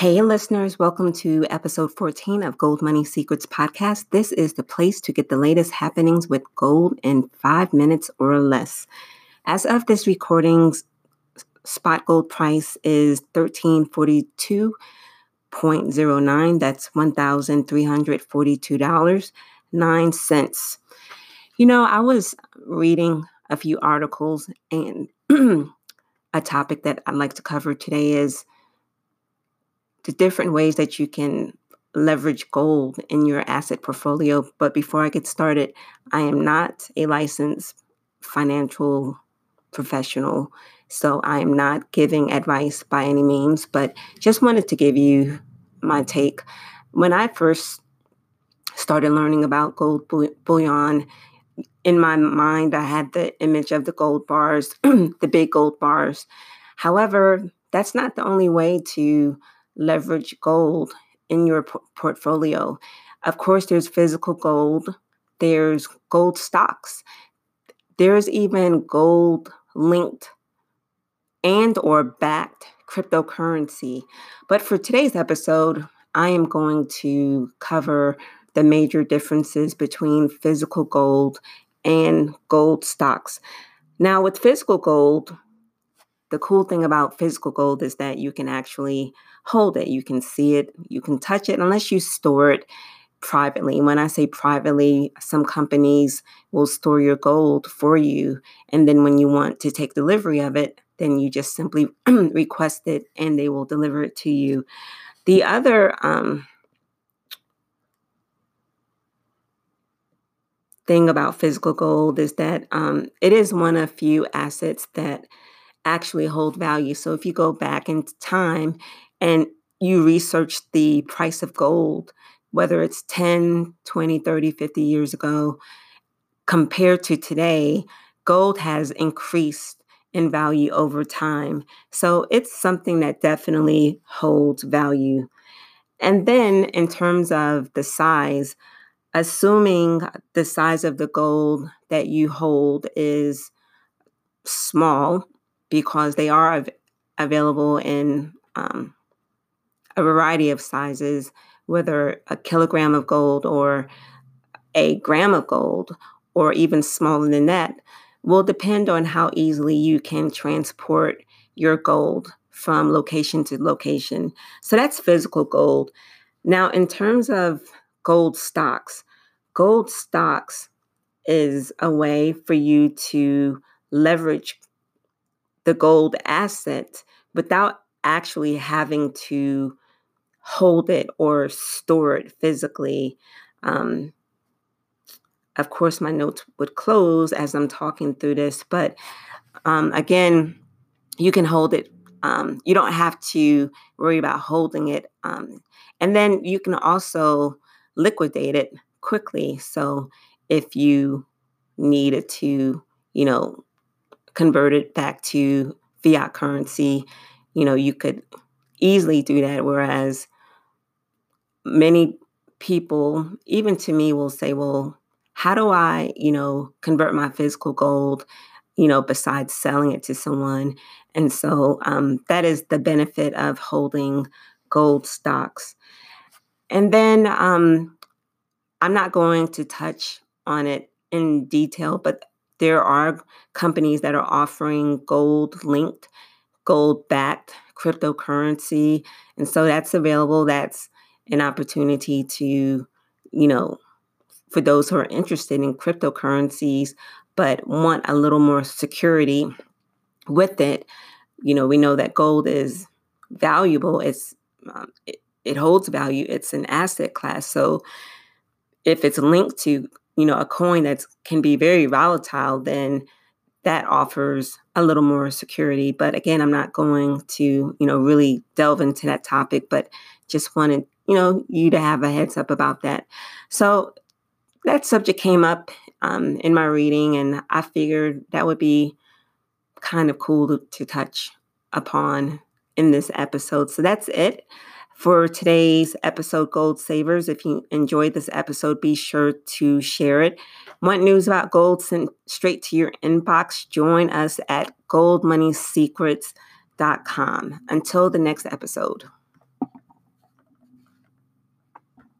Hey, listeners, welcome to episode 14 of Gold Money Secrets podcast. This is the place to get the latest happenings with gold in five minutes or less. As of this recording, spot gold price is 1342.09. That's $1,342.09. You know, I was reading a few articles, and a topic that I'd like to cover today is the different ways that you can leverage gold in your asset portfolio. But before I get started, I am not a licensed financial professional. So I am not giving advice by any means, but just wanted to give you my take. When I first started learning about gold bullion, in my mind, I had the image of the gold bars, the big gold bars. However, that's not the only way to leverage gold in your p- portfolio. Of course, there's physical gold, there's gold stocks, there's even gold linked and or backed cryptocurrency. But for today's episode, I am going to cover the major differences between physical gold and gold stocks. Now, with physical gold, the cool thing about physical gold is that you can actually hold it, you can see it, you can touch it, unless you store it privately. And When I say privately, some companies will store your gold for you. And then when you want to take delivery of it, then you just simply request it and they will deliver it to you. The other um, thing about physical gold is that um, it is one of few assets that actually hold value. So if you go back in time and you research the price of gold, whether it's 10, 20, 30, 50 years ago, compared to today, gold has increased in value over time. So it's something that definitely holds value. And then in terms of the size, assuming the size of the gold that you hold is small because they are av- available in um, a variety of sizes, whether a kilogram of gold or a gram of gold, or even smaller than that, will depend on how easily you can transport your gold from location to location. So that's physical gold. Now, in terms of gold stocks, gold stocks is a way for you to leverage the gold asset without actually having to hold it or store it physically. Um, of course, my notes would close as I'm talking through this, but um, again, you can hold it. Um, you don't have to worry about holding it. Um, and then you can also liquidate it quickly. So if you needed to, you know, convert it back to fiat currency, you know, you could easily do that. Whereas many people, even to me, will say, well, how do I, you know, convert my physical gold, you know, besides selling it to someone? And so um, that is the benefit of holding gold stocks. And then um, I'm not going to touch on it in detail, but there are companies that are offering gold linked, gold backed cryptocurrency. And so that's available. That's an opportunity to, you know, for those who are interested in cryptocurrencies but want a little more security with it. You know, we know that gold is valuable. It's um, it, it holds value. It's an asset class. So if it's linked to you know a coin that can be very volatile then that offers a little more security. But again i'm not going to you know really delve into that topic but just wanted you know you to have a heads up about that. So that subject came up um, in my reading and i figured that would be kind of cool to, to touch upon in this episode. So that's it for today's episode, Gold Savers. If you enjoyed this episode, be sure to share it. Want news about gold sent straight to your inbox? Join us at goldmoneysecrets.com. Until the next episode.